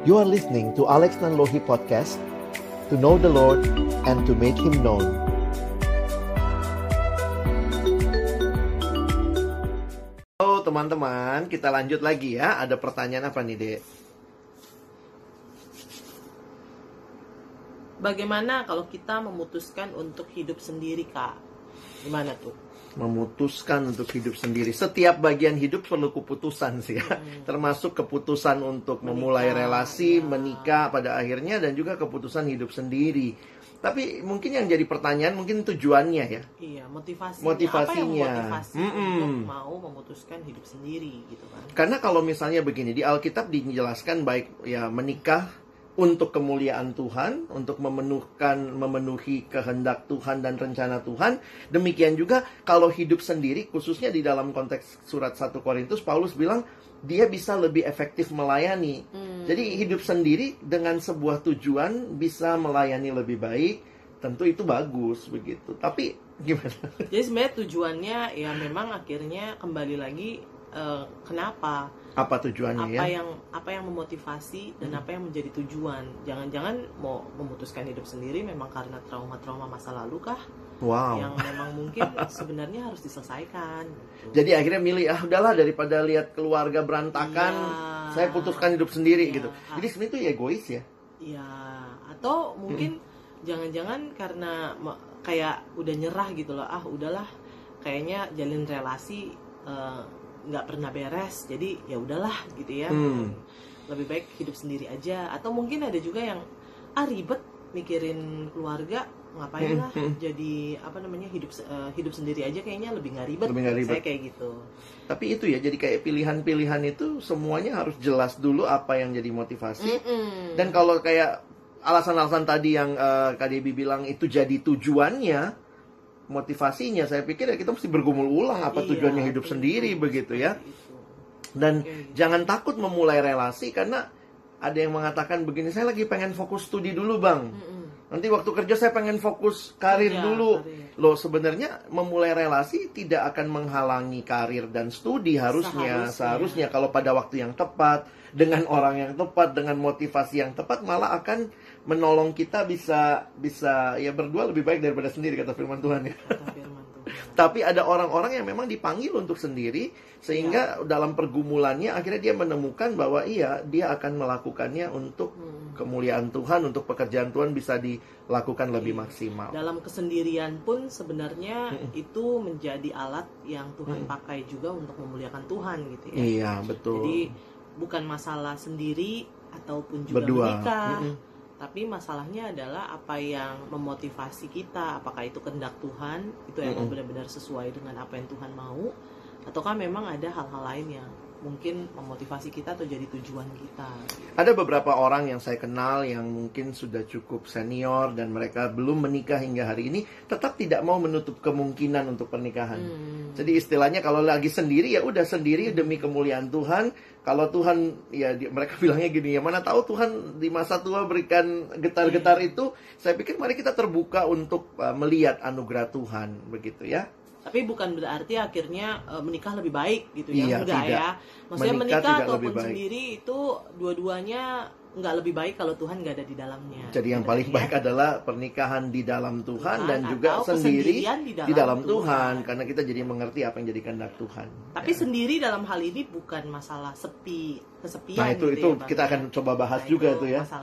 You are listening to Alex Nanlohi Podcast To know the Lord and to make Him known Halo teman-teman, kita lanjut lagi ya Ada pertanyaan apa nih dek? Bagaimana kalau kita memutuskan untuk hidup sendiri, Kak? Gimana tuh? memutuskan untuk hidup sendiri. Setiap bagian hidup perlu keputusan sih ya. Hmm. Termasuk keputusan untuk menikah, memulai relasi, ya. menikah pada akhirnya dan juga keputusan hidup sendiri. Tapi mungkin yang jadi pertanyaan mungkin tujuannya ya. Iya, motivasinya. Motivasinya. Apa yang motivasi mm -mm. untuk mau memutuskan hidup sendiri gitu kan. Karena kalau misalnya begini di Alkitab dijelaskan baik ya menikah untuk kemuliaan Tuhan, untuk memenuhkan memenuhi kehendak Tuhan dan rencana Tuhan. Demikian juga kalau hidup sendiri khususnya di dalam konteks surat 1 Korintus Paulus bilang dia bisa lebih efektif melayani. Hmm. Jadi hidup sendiri dengan sebuah tujuan bisa melayani lebih baik, tentu itu bagus begitu. Tapi gimana? Jadi sebenarnya tujuannya ya memang akhirnya kembali lagi uh, kenapa apa tujuannya apa ya? yang apa yang memotivasi dan hmm. apa yang menjadi tujuan jangan-jangan mau memutuskan hidup sendiri memang karena trauma-trauma masa lalu kah wow. yang memang mungkin sebenarnya harus diselesaikan gitu. jadi akhirnya milih ah udahlah daripada lihat keluarga berantakan ya. saya putuskan hidup sendiri ya. gitu jadi sebenarnya itu ya egois ya ya atau mungkin jangan-jangan karena kayak udah nyerah gitu loh ah udahlah kayaknya jalin relasi uh, nggak pernah beres jadi ya udahlah gitu ya hmm. lebih baik hidup sendiri aja atau mungkin ada juga yang ah ribet mikirin keluarga ngapain lah hmm. jadi apa namanya hidup uh, hidup sendiri aja kayaknya lebih nggak ribet, lebih gak ribet saya kayak gitu tapi itu ya jadi kayak pilihan-pilihan itu semuanya harus jelas dulu apa yang jadi motivasi mm -mm. dan kalau kayak alasan-alasan tadi yang uh, eh, KDB bilang itu jadi tujuannya motivasinya. Saya pikir ya kita mesti bergumul ulang apa iya, tujuannya hidup itu, sendiri itu, begitu ya. dan okay. jangan takut memulai relasi karena ada yang mengatakan begini saya lagi pengen fokus studi dulu bang. Mm -mm. nanti waktu kerja saya pengen fokus karir ya, dulu. karir. loh sebenarnya memulai relasi tidak akan menghalangi karir dan studi harusnya seharusnya, seharusnya. Kalau pada waktu yang tepat dengan orang yang tepat dengan motivasi yang tepat malah akan menolong kita bisa bisa ya berdua lebih baik daripada sendiri kata firman Tuhan ya. Tapi ada orang-orang yang memang dipanggil untuk sendiri sehingga ya. dalam pergumulannya akhirnya dia menemukan bahwa iya dia akan melakukannya untuk hmm. kemuliaan Tuhan, untuk pekerjaan Tuhan bisa dilakukan lebih iya. maksimal. Dalam kesendirian pun sebenarnya hmm. itu menjadi alat yang Tuhan hmm. pakai juga untuk memuliakan Tuhan gitu ya. Iya, betul. Jadi bukan masalah sendiri ataupun juga Berdua. menikah. Hmm tapi masalahnya adalah apa yang memotivasi kita apakah itu kehendak Tuhan itu yang mm -hmm. benar-benar sesuai dengan apa yang Tuhan mau ataukah memang ada hal-hal lain yang mungkin memotivasi kita atau jadi tujuan kita. Ada beberapa orang yang saya kenal yang mungkin sudah cukup senior dan mereka belum menikah hingga hari ini, tetap tidak mau menutup kemungkinan untuk pernikahan. Hmm. Jadi istilahnya kalau lagi sendiri ya udah sendiri demi kemuliaan Tuhan. Kalau Tuhan ya mereka bilangnya gini ya mana tahu Tuhan di masa tua berikan getar-getar hmm. itu, saya pikir mari kita terbuka untuk uh, melihat anugerah Tuhan begitu ya tapi bukan berarti akhirnya uh, menikah lebih baik gitu ya iya, enggak tidak. ya maksudnya menikah, menikah ataupun sendiri itu dua-duanya nggak lebih baik kalau Tuhan nggak ada di dalamnya. Jadi yang paling ya? baik adalah pernikahan di dalam Tuhan, Tuhan dan juga sendiri di dalam, di dalam Tuhan. Tuhan karena kita jadi mengerti apa yang jadi kehendak Tuhan. Tapi ya. sendiri dalam hal ini bukan masalah sepi kesepian. Nah itu gitu itu ya, kita akan coba bahas nah, juga itu, tuh ya. Masalah